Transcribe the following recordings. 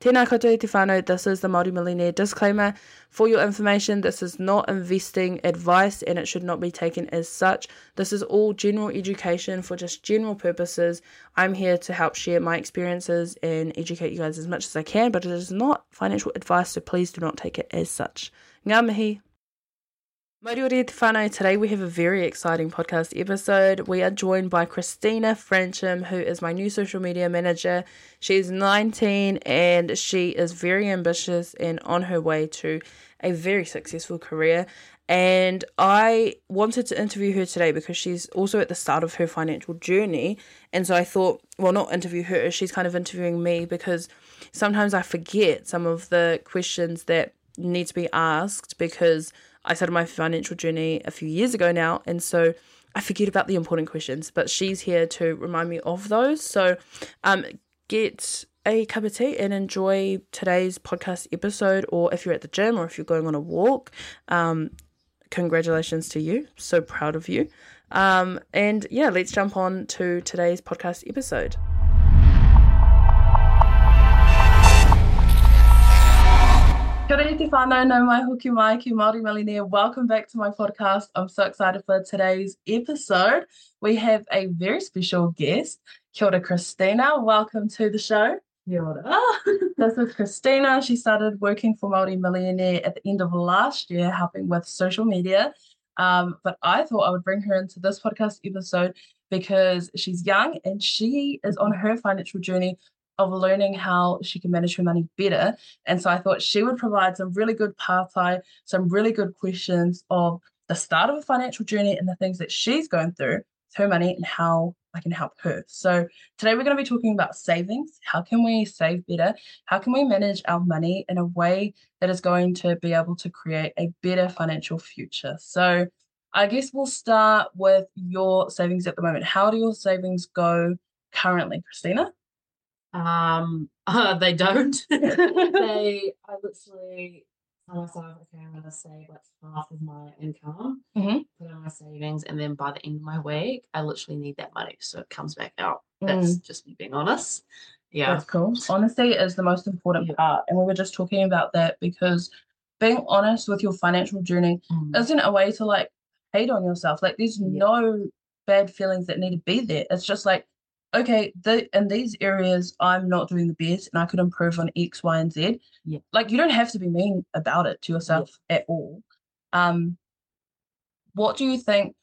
Tēnā koutou te whānau, this is the Māori Millionaire disclaimer. For your information, this is not investing advice and it should not be taken as such. This is all general education for just general purposes. I'm here to help share my experiences and educate you guys as much as I can, but it is not financial advice, so please do not take it as such. Ngā mihi. Moriori te whānau, today we have a very exciting podcast episode. We are joined by Christina Francham, who is my new social media manager. She's 19 and she is very ambitious and on her way to a very successful career. And I wanted to interview her today because she's also at the start of her financial journey. And so I thought, well, not interview her, she's kind of interviewing me because sometimes I forget some of the questions that need to be asked because I started my financial journey a few years ago now, and so I forget about the important questions. But she's here to remind me of those. So, um, get a cup of tea and enjoy today's podcast episode. Or if you're at the gym or if you're going on a walk, um, congratulations to you. So proud of you. Um, and yeah, let's jump on to today's podcast episode. Kia te whānau, no mai hoki mai ki Māori Millionaire. Welcome back to my podcast. I'm so excited for today's episode. We have a very special guest, Kia ora Christina. Welcome to the show. Kia ora. this is Christina. She started working for Māori Millionaire at the end of last year, helping with social media. Um, but I thought I would bring her into this podcast episode because she's young and she is on her financial journey of learning how she can manage her money better. And so I thought she would provide some really good pātai, some really good questions of the start of a financial journey and the things that she's going through her money and how I can help her. So today we're going to be talking about savings. How can we save better? How can we manage our money in a way that is going to be able to create a better financial future? So I guess we'll start with your savings at the moment. How do your savings go currently, Christina? Um, uh, they don't. they, I literally tell myself, okay, I'm gonna save like half of my income, Mhm. put in my savings, and then by the end of my week, I literally need that money, so it comes back out. That's just me being honest. Yeah, That's cool. Honesty is the most important Yeah. part. And we were just talking about that because being honest with your financial journey Mm. isn't a way to like hate on yourself. Like there's Yeah. no bad feelings that need to be there. It's just like, okay, the in these areas I'm not doing the best and I could improve on X, Y, and Z. Yeah. Like you don't have to be mean about it to yourself at all. Um what do you think?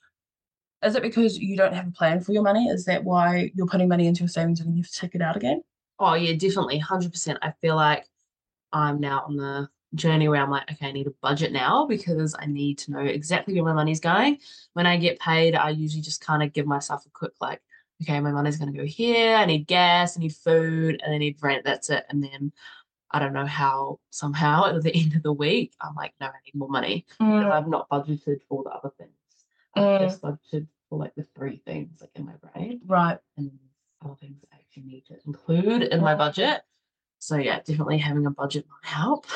Is it because you don't have a plan for your money? Is that why you're putting money into your savings and then you have to take it out again? Oh yeah, definitely, hundred percent. I feel like I'm now on the journey where I'm like, okay, I need a budget now because I need to know exactly where my money's going. When I get paid, I usually just kind of give myself a quick like, okay, my money's gonna go here. I need gas, I need food, and I need rent. That's it. And then I don't know how somehow at the end of the week, I'm like, no, I need more money because I've not budgeted for the other things. I've Mm. just budgeted for like the three things like in my brain Right. and other things I actually need to include in my Mm. budget. So yeah, definitely having a budget might help.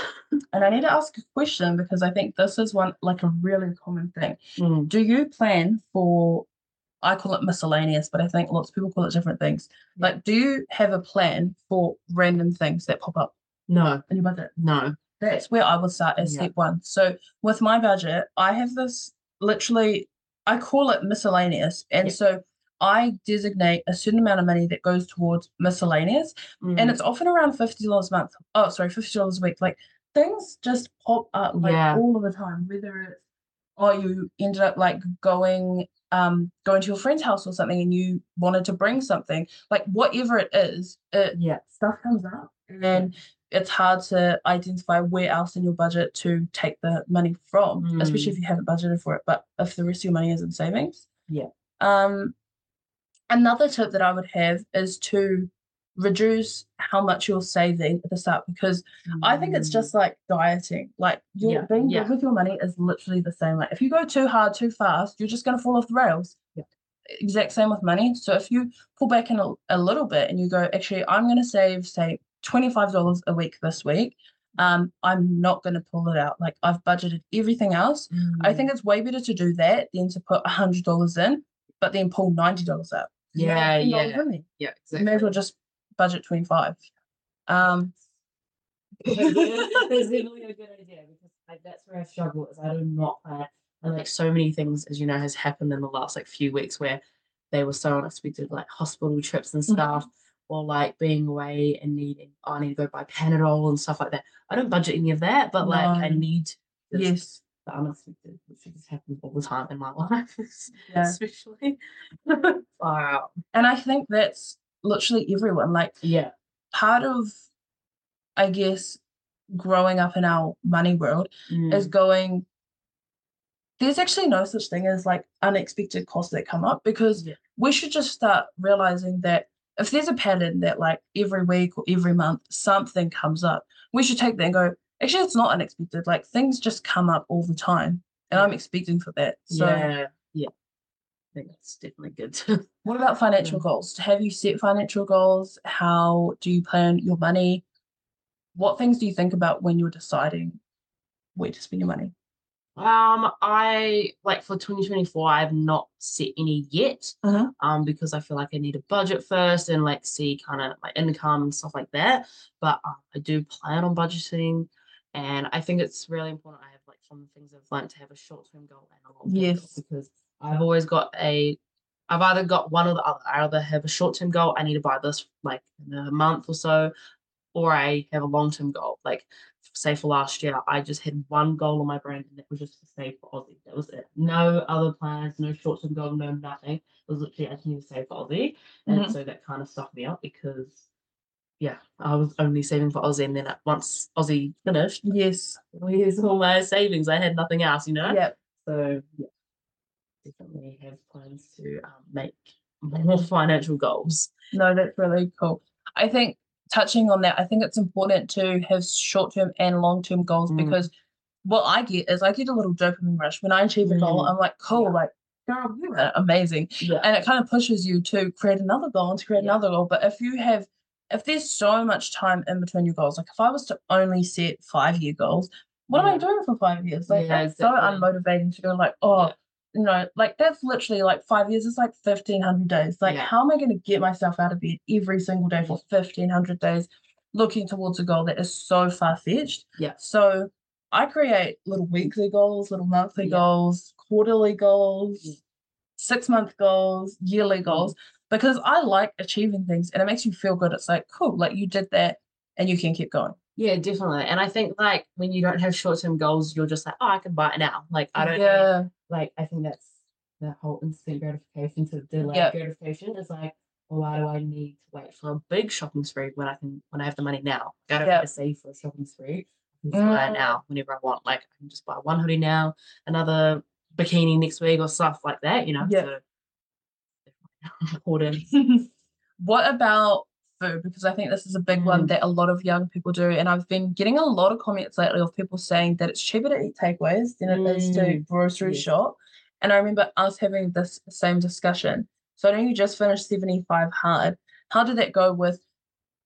And I need to ask a question because I think this is one like a really common thing. Mm. Do you plan for I call it miscellaneous, but I think lots of people call it different things. Like, do you have a plan for random things that pop up No, in your budget? no. That's where I would start as Yeah. step one. So with my budget, I have this literally I call it miscellaneous. And Yeah. so I designate a certain amount of money that goes towards miscellaneous. and Mm. it's often around fifty dollars a month. Oh, sorry, fifty dollars a week. Like things just pop up like Yeah. all of the time. Whether it's oh, you ended up like going um going to your friend's house or something, and you wanted to bring something. Like whatever it is, it yeah, stuff comes up, and then it's hard to identify where else in your budget to take the money from, especially Mm. if you haven't budgeted for it. But if the rest of your money is in savings, Yeah. Um, another tip that I would have is to reduce how much you're saving at the start because I think it's Mm. just like dieting. Like you're Yeah, being yeah. good with your money is literally the same. Like if you go too hard too fast, you're just gonna fall off the rails. Yeah. Exact same with money. So if you pull back in a, a little bit and you go, actually, I'm gonna save say $25 a week this week. Um, I'm not gonna pull it out. Like I've budgeted everything else. I Mm. think it's way better to do that than to put hundred dollars in, but then pull ninety dollars out. 'Cause you have Yeah, yeah. there. yeah, You may as well just budget twenty five. Um, That's definitely a good idea because like that's where I struggle is I do not plan and like so many things as you know has happened in the last like few weeks where they were so unexpected like hospital trips and Mhm. stuff or like being away and needing oh, I need to go buy Panadol and stuff like that. I don't budget any of that, but like I need just Yes. the unexpected, which just happens all the time in my life, Yeah. especially. wow. And I think that's literally everyone. Like Yeah. part of, I guess, growing up in our money world is Mm. going. There's actually no such thing as like unexpected costs that come up because Yeah. we should just start realizing that if there's a pattern that like every week or every month something comes up, we should take that and go, actually, it's not unexpected. Like things just come up all the time. And I'm expecting for that. So, yeah. Yeah. I think that's definitely good. what about financial goals? Have you set financial goals? How do you plan your money? What things do you think about when you're deciding where to spend your money? Um, I like for 2024, I have not set any yet. Mhm. Um, because I feel like I need a budget first and like see kind of my income and stuff like that. But um, I do plan on budgeting, and I think it's really important. I have like from the things I've learned to have a short-term goal and a long-term Yes. goal because I've always got a I've either got one or the other. I either have a short-term goal, I need to buy this like in a month or so, or I have a long-term goal. Like say for last year, I just had one goal on my brain, and that was just to save for Aussie. That was it. No other plans, no short-term goal, no nothing. It was literally I just need to save for Aussie, and Mhm. so that kind of stuck me up because, yeah, I was only saving for Aussie, and then once Aussie finished, Yes. here's all my savings. I had nothing else, you know. Yep. So yeah, definitely have plans to um, make more financial goals. No, that's really cool. I think touching on that, I think it's important to have short term and long term goals Mm. because what I get is I get a little dopamine rush when I achieve a goal. Mm. I'm like, cool, Yeah. like, girl, you are amazing. Yeah. and it kind of pushes you to create another goal and to create Yeah. another goal. But if you have, if there's so much time in between your goals, like if I was to only set five year goals, what am I doing for five years? Like Yeah, that's so exactly. unmotivating to go like, oh, Yeah. You know, like that's literally like five years is like fifteen hundred days. Like Yeah. how am I going to get myself out of bed every single day for fifteen hundred days, looking towards a goal that is so far fetched? Yeah. So I create little weekly goals, little monthly Yeah. goals, quarterly goals mm. Yeah. six month goals, yearly mm-hmm. goals, because I like achieving things and it makes you feel good. It's like, cool, like you did that and you can keep going. Yeah, definitely. And I think like when you don't have short term goals, you're just like, oh, I can buy it now. Like I don't yeah. like I think that's that whole instant gratification to delayed Yep. gratification is like, well, why do I need to wait for a big shopping spree when I can when I have the money now? Like, I don't Yep. have to save for a shopping spree. I can just buy it Mm. now whenever I want. Like I can just buy one hoodie now, another bikini next week or stuff like that, you know. Yep. So important. what about food? Because I think this is a big one Mm. that a lot of young people do. And I've been getting a lot of comments lately of people saying that it's cheaper to eat takeaways than it is to Mm. grocery Yes. shop. And I remember us having this same discussion. So I know you just finished 75 hard. How did that go with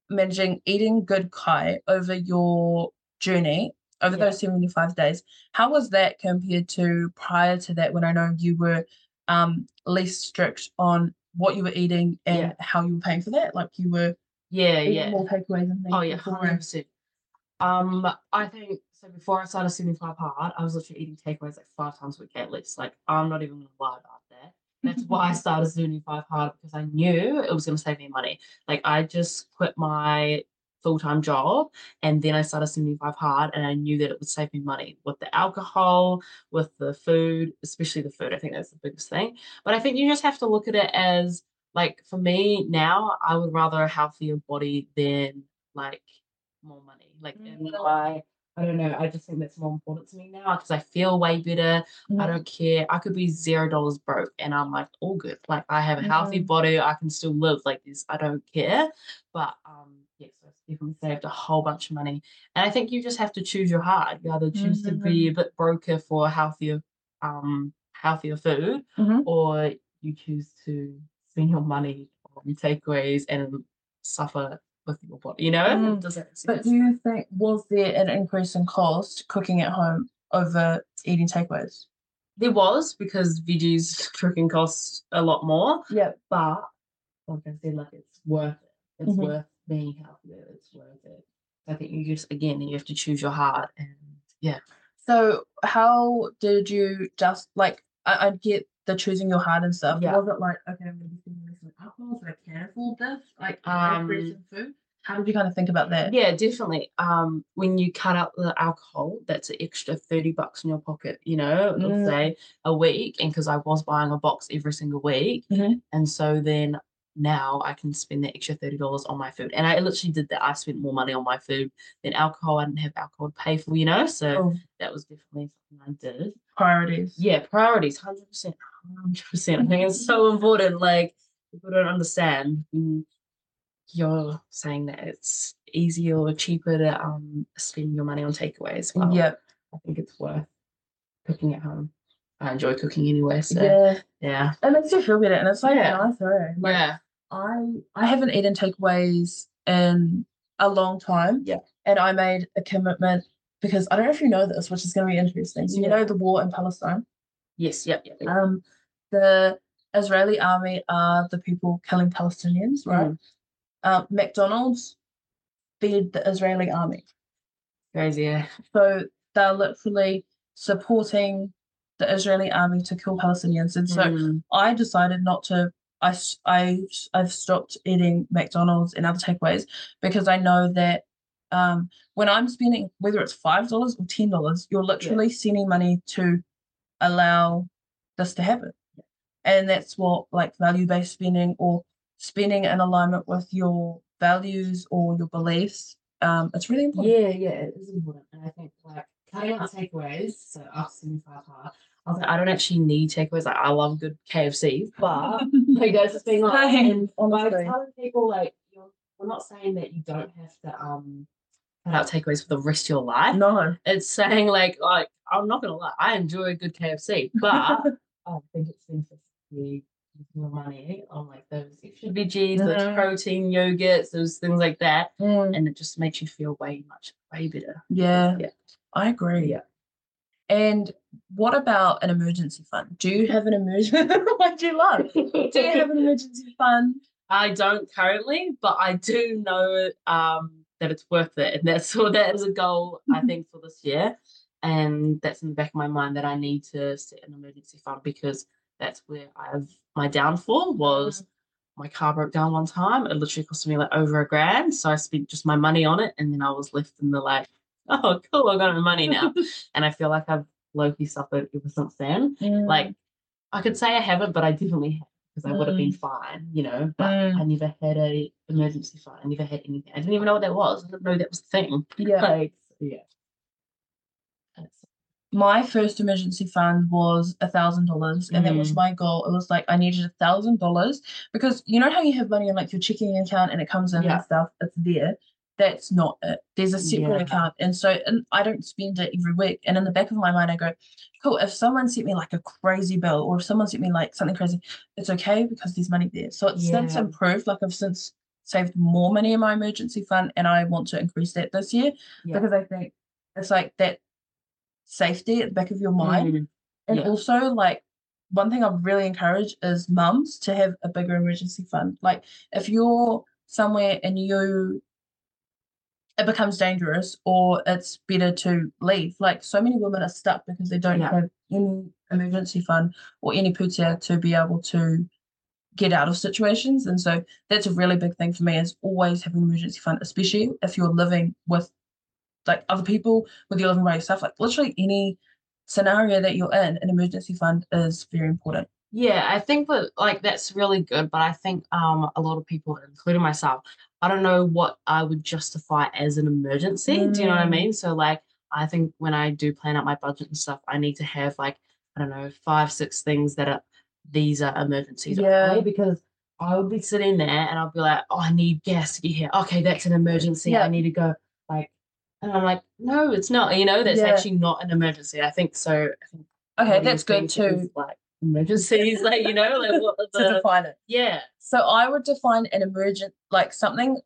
managing eating good kai over your journey over Yeah. those 75 days? How was that compared to prior to that when I know you were um less strict on what you were eating and Yeah. how you were paying for that? Like you were Yeah, yeah. more takeaways and things. Oh yeah, hundred percent. Um, I think so. Before I started seventy five hard, I was literally eating takeaways like five times a week at least. Like I'm not even gonna lie about that. That's why I started seventy five hard because I knew it was gonna save me money. Like I just quit my full time job and then I started seventy five hard, and I knew that it would save me money with the alcohol, with the food, especially the food. I think that's the biggest thing. But I think you just have to look at it as like for me now, I would rather a healthier body than like more money. Like in Mm. my, I don't know. I just think that's more important to me now because I feel way better. I Mhm. don't care. I could be zero dollars broke and I'm like all good. Like I have a healthy Mhm. body. I can still live like this. I don't care. But um, yes, I've definitely saved a whole bunch of money. And I think you just have to choose your heart. You either choose to be a bit broker for healthier, um, healthier food, Mhm. or you choose to spend your money on takeaways and suffer with your body. You know, Mm. does that But do you think was there an increase in cost cooking at home over eating takeaways? There was because veggies cooking costs a lot more, Yeah. but like I said, like it's worth it. It's Mhm. worth being healthier. It's worth it. I think you just again you have to choose your heart and yeah. So how did you just like I, I get the choosing your heart and stuff. Yeah. Was it like, okay, I'm gonna be spending this on alcohol so I can afford this? Like Um, um, food? How did you kind of think about that? Yeah, definitely. Um, when you cut out the alcohol, that's an extra 30 bucks in your pocket, you know, Mm. let's say a week. And because I was buying a box every single week. Mhm. And so then now I can spend the extra $30 on my food. And I literally did that. I spent more money on my food than alcohol. I didn't have alcohol to pay for, you know, so Oh, that was definitely something I did. priorities. Yeah, priorities, 100%. 100%. I think it's so important. Like, people don't understand you're saying that it's easier or cheaper to um spend your money on takeaways. Well, Yeah. I think it's worth cooking at home. I enjoy cooking anyway, so yeah. Yeah. It makes you feel better and it's like Yeah. nice, right? Like yeah. I I haven't eaten takeaways in a long time. Yeah. And I made a commitment because I don't know if you know this, which is gonna be interesting. So you know the war in Palestine. Yes, yep, yep. Um the Israeli army are the people killing Palestinians, right? Mm. Uh, McDonald's feed the Israeli army. Crazy, yeah. So they're literally supporting the Israeli army to kill Palestinians. And so Mm, I decided not to. I, I've stopped eating McDonald's and other takeaways because I know that um, when I'm spending, whether it's $5 or $10, you're literally sending money to allow this to happen. And that's what like value based spending or spending in alignment with your values or your beliefs. Um, it's really important. Yeah, yeah, it is important. And I think like cutting out takeaways, so us in Faha, I was like, I don't actually need takeaways. Like I love good KFC, but like that's just being like and by telling people like you're we're not saying that you don't have to um cut out takeaways for the rest of your life. No. It's saying like like I'm not gonna lie, I enjoy a good KFC, but I think it's use more money on like those extra veggies, those Mhm. protein yogurts, those things like that. Mm, And it just makes you feel way much way better. yeah, Yeah. I agree. Yeah. And what about an emergency fund? Do you have an emergency? what do you love? Do you have an emergency fund? I don't currently, but I do know um, that it's worth it, and that's so that is a goal I think for this year, and that's in the back of my mind that I need to set an emergency fund because that's where I've my downfall was. My car broke down one time. It literally cost me like over a grand, so I spent just my money on it, and then I was left in the like, oh cool, I got my money now, and I feel like I've low-key suffered ever since then. Mm, Like I could say I haven't, but I definitely have because I would have been fine, you know. But Mm. I never had a emergency fund. I never had anything. I didn't even know what that was. I didn't know that was a thing. yeah. Like, yeah. My first emergency fund was a thousand dollars and that was Mhm. my goal it was like i needed a thousand dollars because you know how you have money in like your checking account and it comes in Yeah. and stuff it's there that's not it there's a separate Yeah. account and so and i don't spend it every week and in the back of my mind i go cool if someone sent me like a crazy bill or if someone sent me like something crazy it's okay because there's money there so it's since Yeah. improved like i've since saved more money in my emergency fund and i want to increase that this year Yeah. because I think it's like that safety at the back of your mind. Mm, And also, like, one thing I really encourage is mums to have a bigger emergency fund. Like, if you're somewhere and you, it becomes dangerous or it's better to leave. Like, so many women are stuck because they don't Yeah. have any emergency fund or any pūtea to be able to get out of situations. And so that's a really big thing for me is always having emergency fund, especially if you're living with like other people, whether you're living by yourself, like literally any scenario that you're in, an emergency fund is very important. Yeah, I think that like that's really good, but I think um a lot of people, including myself, I don't know what I would justify as an emergency. Do you know what I Mm. mean? So like I think when I do plan out my budget and stuff, I need to have like, I don't know, five, six things that are these are emergencies Yeah. because I would be sitting there and I'll be like, oh, I need gas to get here. Okay, that's an emergency. Yeah. I need to go like and I'm like, no, it's not, you know, that's Yeah. actually not an emergency. I think so. I think Okay, what do you that's good too Like emergencies, like you know, like what are to define it. yeah, So I would define an emergent like something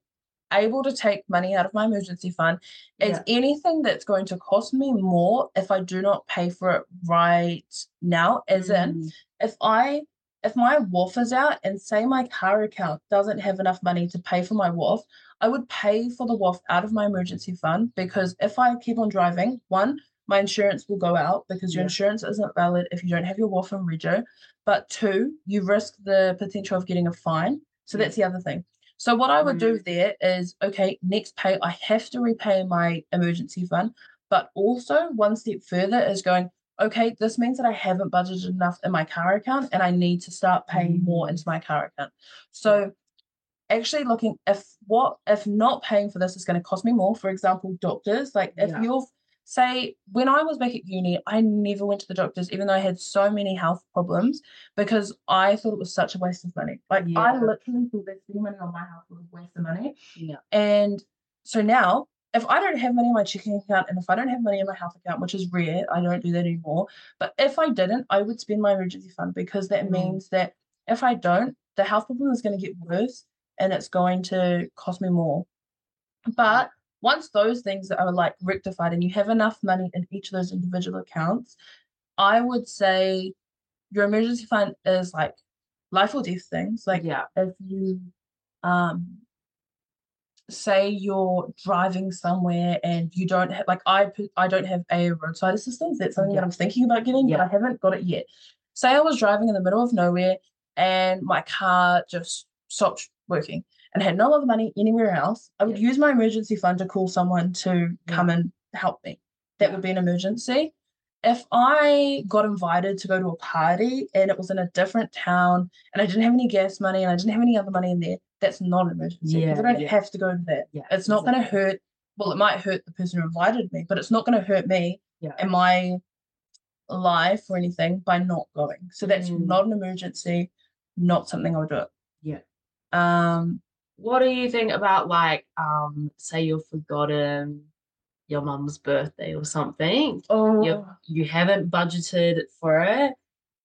able to take money out of my emergency fund is yeah, anything that's going to cost me more if I do not pay for it right now. As in, Mm, if I if my WOF is out and say my car account doesn't have enough money to pay for my WOF, I would pay for the WOF out of my emergency fund because if I keep on driving, one, my insurance will go out because your Yeah. insurance isn't valid if you don't have your WOF and rego. But two, you risk the potential of getting a fine. So Yeah. that's the other thing. So what I would do mm. there is okay, next pay, I have to repay my emergency fund, but also one step further is going, okay, this means that I haven't budgeted enough in my car account and I need to start paying more mm. into my car account. So actually looking if what if not paying for this is going to cost me more, for example, doctors, like if Yeah. you're say when I was back at uni, I never went to the doctors, even though I had so many health problems, because I thought it was such a waste of money. Like I literally thought that spending money on my health was a waste of money. Yeah. And so now, if I don't have money in my checking account and if I don't have money in my health account, which is rare, I don't do that anymore. But if I didn't, I would spend my emergency fund because that Mm. means that if I don't, the health problem is going to get worse and it's going to cost me more. But once those things are like rectified and you have enough money in each of those individual accounts, I would say your emergency fund is like life or death things. Like yeah. if you um say you're driving somewhere and you don't have like I I don't have a roadside assistance. That's something Yeah. that I'm thinking about getting, Yeah. but I haven't got it yet. Say I was driving in the middle of nowhere and my car just stopped working and had no other money anywhere else. I would Yeah. use my emergency fund to call someone to come and help me. That Yeah. would be an emergency. If I got invited to go to a party and it was in a different town and I didn't have any gas money and I didn't have any other money in there, that's not an emergency because I don't yeah. have to go to that. Yeah. It's not going to hurt. Well, it might hurt the person who invited me, but it's not going to hurt me Yeah. and my life or anything by not going. So that's Mm. not an emergency, not something I would do. Yeah. Um, What do you think about like um say you've forgotten your mum's birthday or something? oh, You you haven't budgeted for it.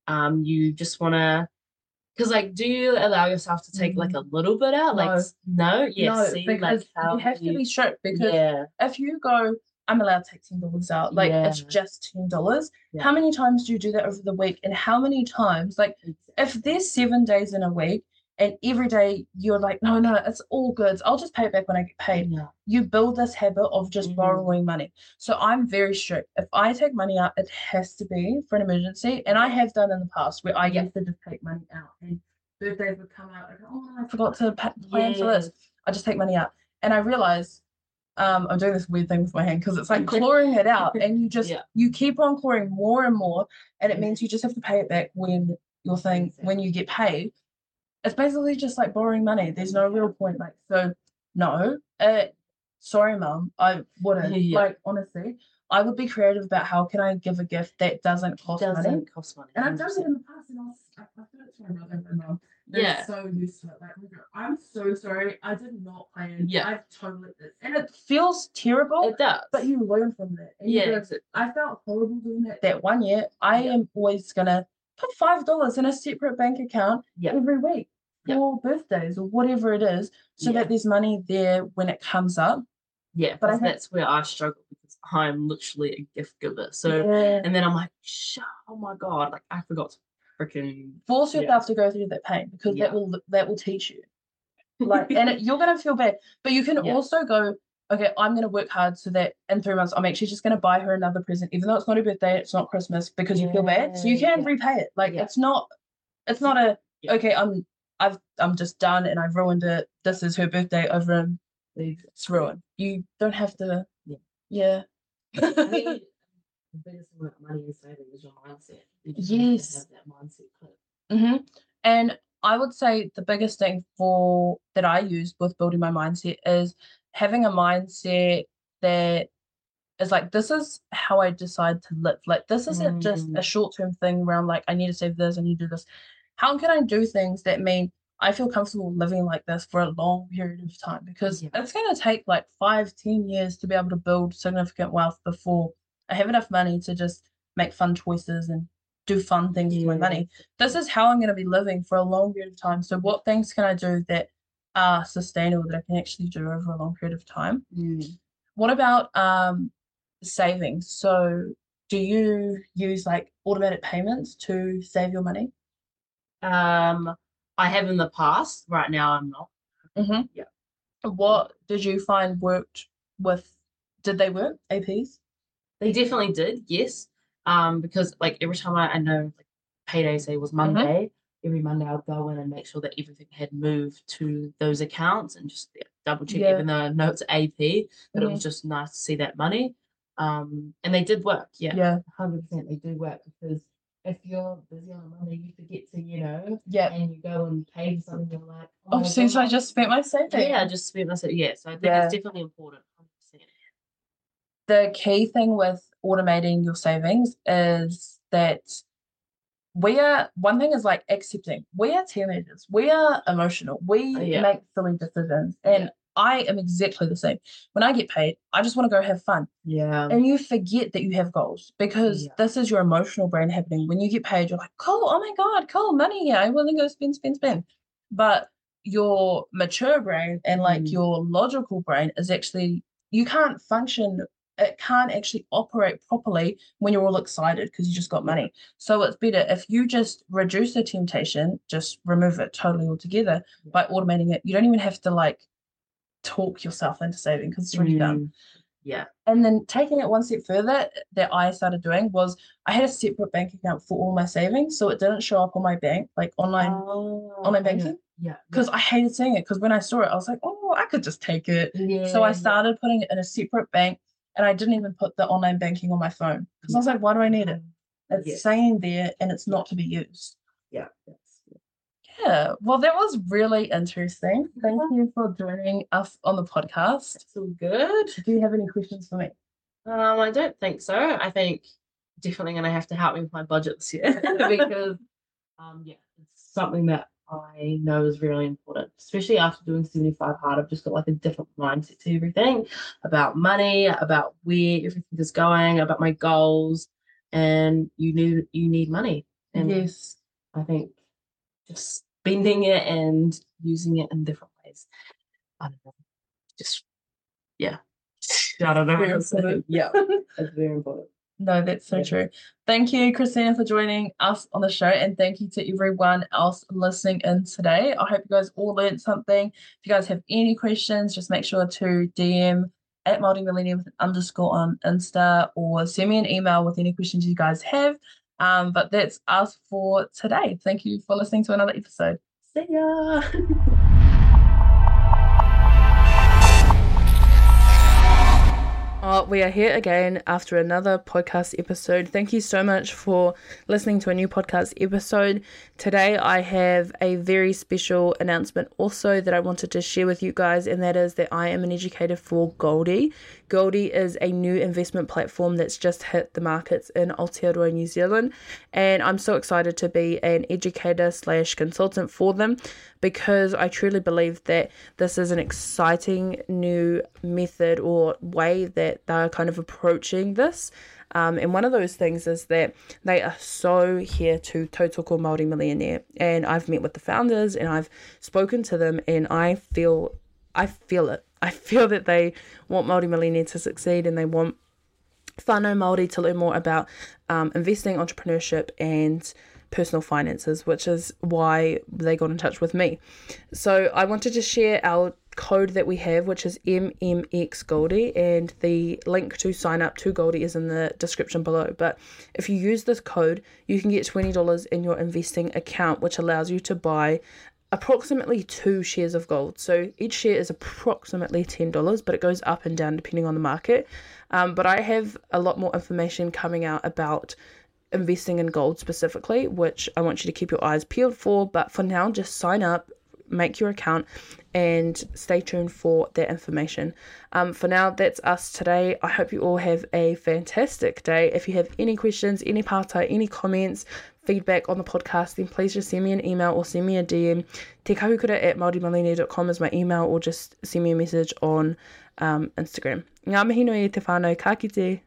Um you just wanna because like do you allow yourself to take like a little bit out? Like No. s- no? Yeah, no, see like because how you have to be strict because yeah. if you go, I'm allowed to take ten dollars out, like it's just ten dollars. Yeah. How many times do you do that over the week? And how many times, like if there's seven days in a week and every day you're like, no, no, it's all good. I'll just pay it back when I get paid. yeah. You build this habit of just Mhm. borrowing money. So I'm very strict. If I take money out, it has to be for an emergency. And I have done in the past where I Yeah. used to just take money out and birthdays would come out. I oh, I forgot to plan for this. I just take money out. And I realize um, I'm doing this weird thing with my hand because it's like clawing it out and you just Yeah. you keep on clawing more and more and it means you just have to pay it back when your thing when you get paid. It's basically just like borrowing money. There's no real point. Like so no. Uh sorry mum, I wouldn't. Yeah. Like honestly, I would be creative about how can I give a gift that doesn't cost money. doesn't cost money. And I've done it in the past, and I was, I, I thought it to my brother and my mum. They're Yeah. so used to it. Like, I'm so sorry. I did not plan. Yeah. I've totally did. And it feels terrible, It does. but you learn from that. And yeah, go, I felt horrible doing that that one year. I Yeah. am always gonna put five dollars in a separate bank account Yeah. every week Yeah. for birthdays or whatever it is, so Yeah. that there's money there when it comes up. yeah, but I think- that's where I struggle because I'm literally a gift giver. So Yeah. and then I'm like, oh my god, like I forgot to freaking force Yeah. yourself to go through that pain because Yeah. that will that will teach you like and it, you're gonna feel bad but you can Yeah. also go okay i'm gonna work hard so that in three months i'm actually just gonna buy her another present even though it's not her birthday it's not christmas because you feel bad so you can yeah. repay it like Yeah. it's not it's not a Yeah. okay i'm i've i'm just done and i've ruined it this is her birthday over and it's ruined you don't have to Yeah. yeah I the biggest thing about money and saving is your mindset. You have Yes. have that mindset click. hmm And I would say the biggest thing for that I use with building my mindset is having a mindset that is like this is how I decide to live. Like this isn't just a Mm. short term thing where I'm like I need to save this, I need to do this. How can I do things that mean I feel comfortable living like this for a long period of time? Because Yeah. it's going to take like five, ten years to be able to build significant wealth before I have enough money to just make fun choices and do fun things with my money this is how I'm going to be living for a long period of time. So, what things can I do that are sustainable that I can actually do over a long period of time? What about um, savings? So, do you use like automatic payments to save your money? Um, I have in the past. Right now, I'm not. Mm-hmm. Yeah. What did you find worked with? Did they work APs? They definitely did, yes. Um, because like every time I, I know like payday say was Monday, every Monday I'd go in and make sure that everything had moved to those accounts and just yeah, double check Yeah. even though I know it's AP, but it Mhm. was just nice to see that money. Um, and they did work, yeah, Yeah. hundred percent they do work because if you're busy on a Monday, you forget to, you know, Yeah. and you go and pay for something, you're like, Oh, oh my since I just spent my savings. yeah, I just spent myself, yeah. So I think Yeah. it's definitely important, hundred percent. the key thing with automating your savings is that we are one thing is like accepting we are teenagers we are emotional we Oh, yeah. make silly decisions and. I am exactly the same. When i get paid i just want to go have fun. Yeah. and you forget that you have goals because Yeah. this is your emotional brain happening. When you get paid you're like cool oh my god cool money here i want to go spend spend spend. But your mature brain and like Mm. your logical brain is actually you can't function it can't actually operate properly when you're all excited because you just got money. So it's better if you just reduce the temptation just remove it totally altogether by automating it. You don't even have to like talk yourself into saving because it's already done Mm. Yeah. and then taking it one step further that I started doing was I had a separate bank account for all my savings, so it didn't show up on my bank like online Oh, online banking Yeah. because I hated seeing it. Because when I saw it, I was like, oh, I could just take it. yeah. So I yeah. started putting it in a separate bank, and I didn't even put the online banking on my phone because I was like, why do I need it? It's Yeah. staying there and it's not to be used. Yeah. Yeah, well, that was really interesting. Thank you for joining us on the podcast. That's all good. Do you have any questions for me? Um, I don't think so. I think definitely going to have to help me with my budget this year because, um, yeah, it's something that I know is really important, especially after doing 75 hard. I've just got like a different mindset to everything about money, about where everything is going, about my goals, and you need you need money. And yes. I think spending it and using it in different ways. I don't know. Just yeah. I don't know. Very how to say it. important. Yeah, it's very important. No, that's so Yeah. true. Thank you, Christina, for joining us on the show, and thank you to everyone else listening in today. I hope you guys all learned something. If you guys have any questions, just make sure to DM at maorimillionaire with an underscore on Insta or send me an email with any questions you guys have. Um, but that's us for today. Thank you for listening to another episode. See ya. Uh, we are here again after another podcast episode. Thank you so much for listening to a new podcast episode. Today, I have a very special announcement also that I wanted to share with you guys, and that is that I am an educator for Goldie. Goldie is a new investment platform that's just hit the markets in Aotearoa, New Zealand, and I'm so excited to be an educator slash consultant for them because I truly believe that this is an exciting new method or way that they're kind of approaching this. Um, and one of those things is that they are so here to Tautoko Māori Millionaire. And I've met with the founders and I've spoken to them and I feel I feel it. I feel that they want Māori Millionaire to succeed and they want whānau Māori to learn more about um, investing, entrepreneurship, and personal finances, which is why they got in touch with me. So I wanted to share our code that we have, which is MMX Goldie, and the link to sign up to Goldie is in the description below. But if you use this code, you can get $20 in your investing account, which allows you to buy approximately two shares of gold. So each share is approximately $10, but it goes up and down depending on the market. Um, but I have a lot more information coming out about investing in gold specifically, which I want you to keep your eyes peeled for. But for now, just sign up, make your account, and stay tuned for that information. Um, for now, that's us today. I hope you all have a fantastic day. If you have any questions, any pātai, any comments, feedback on the podcast, then please just send me an email or send me a DM. Te kahukura at maorimillionaire.com is my email, or just send me a message on um, Instagram. Ngā mihi nui e te whānau, ka kite.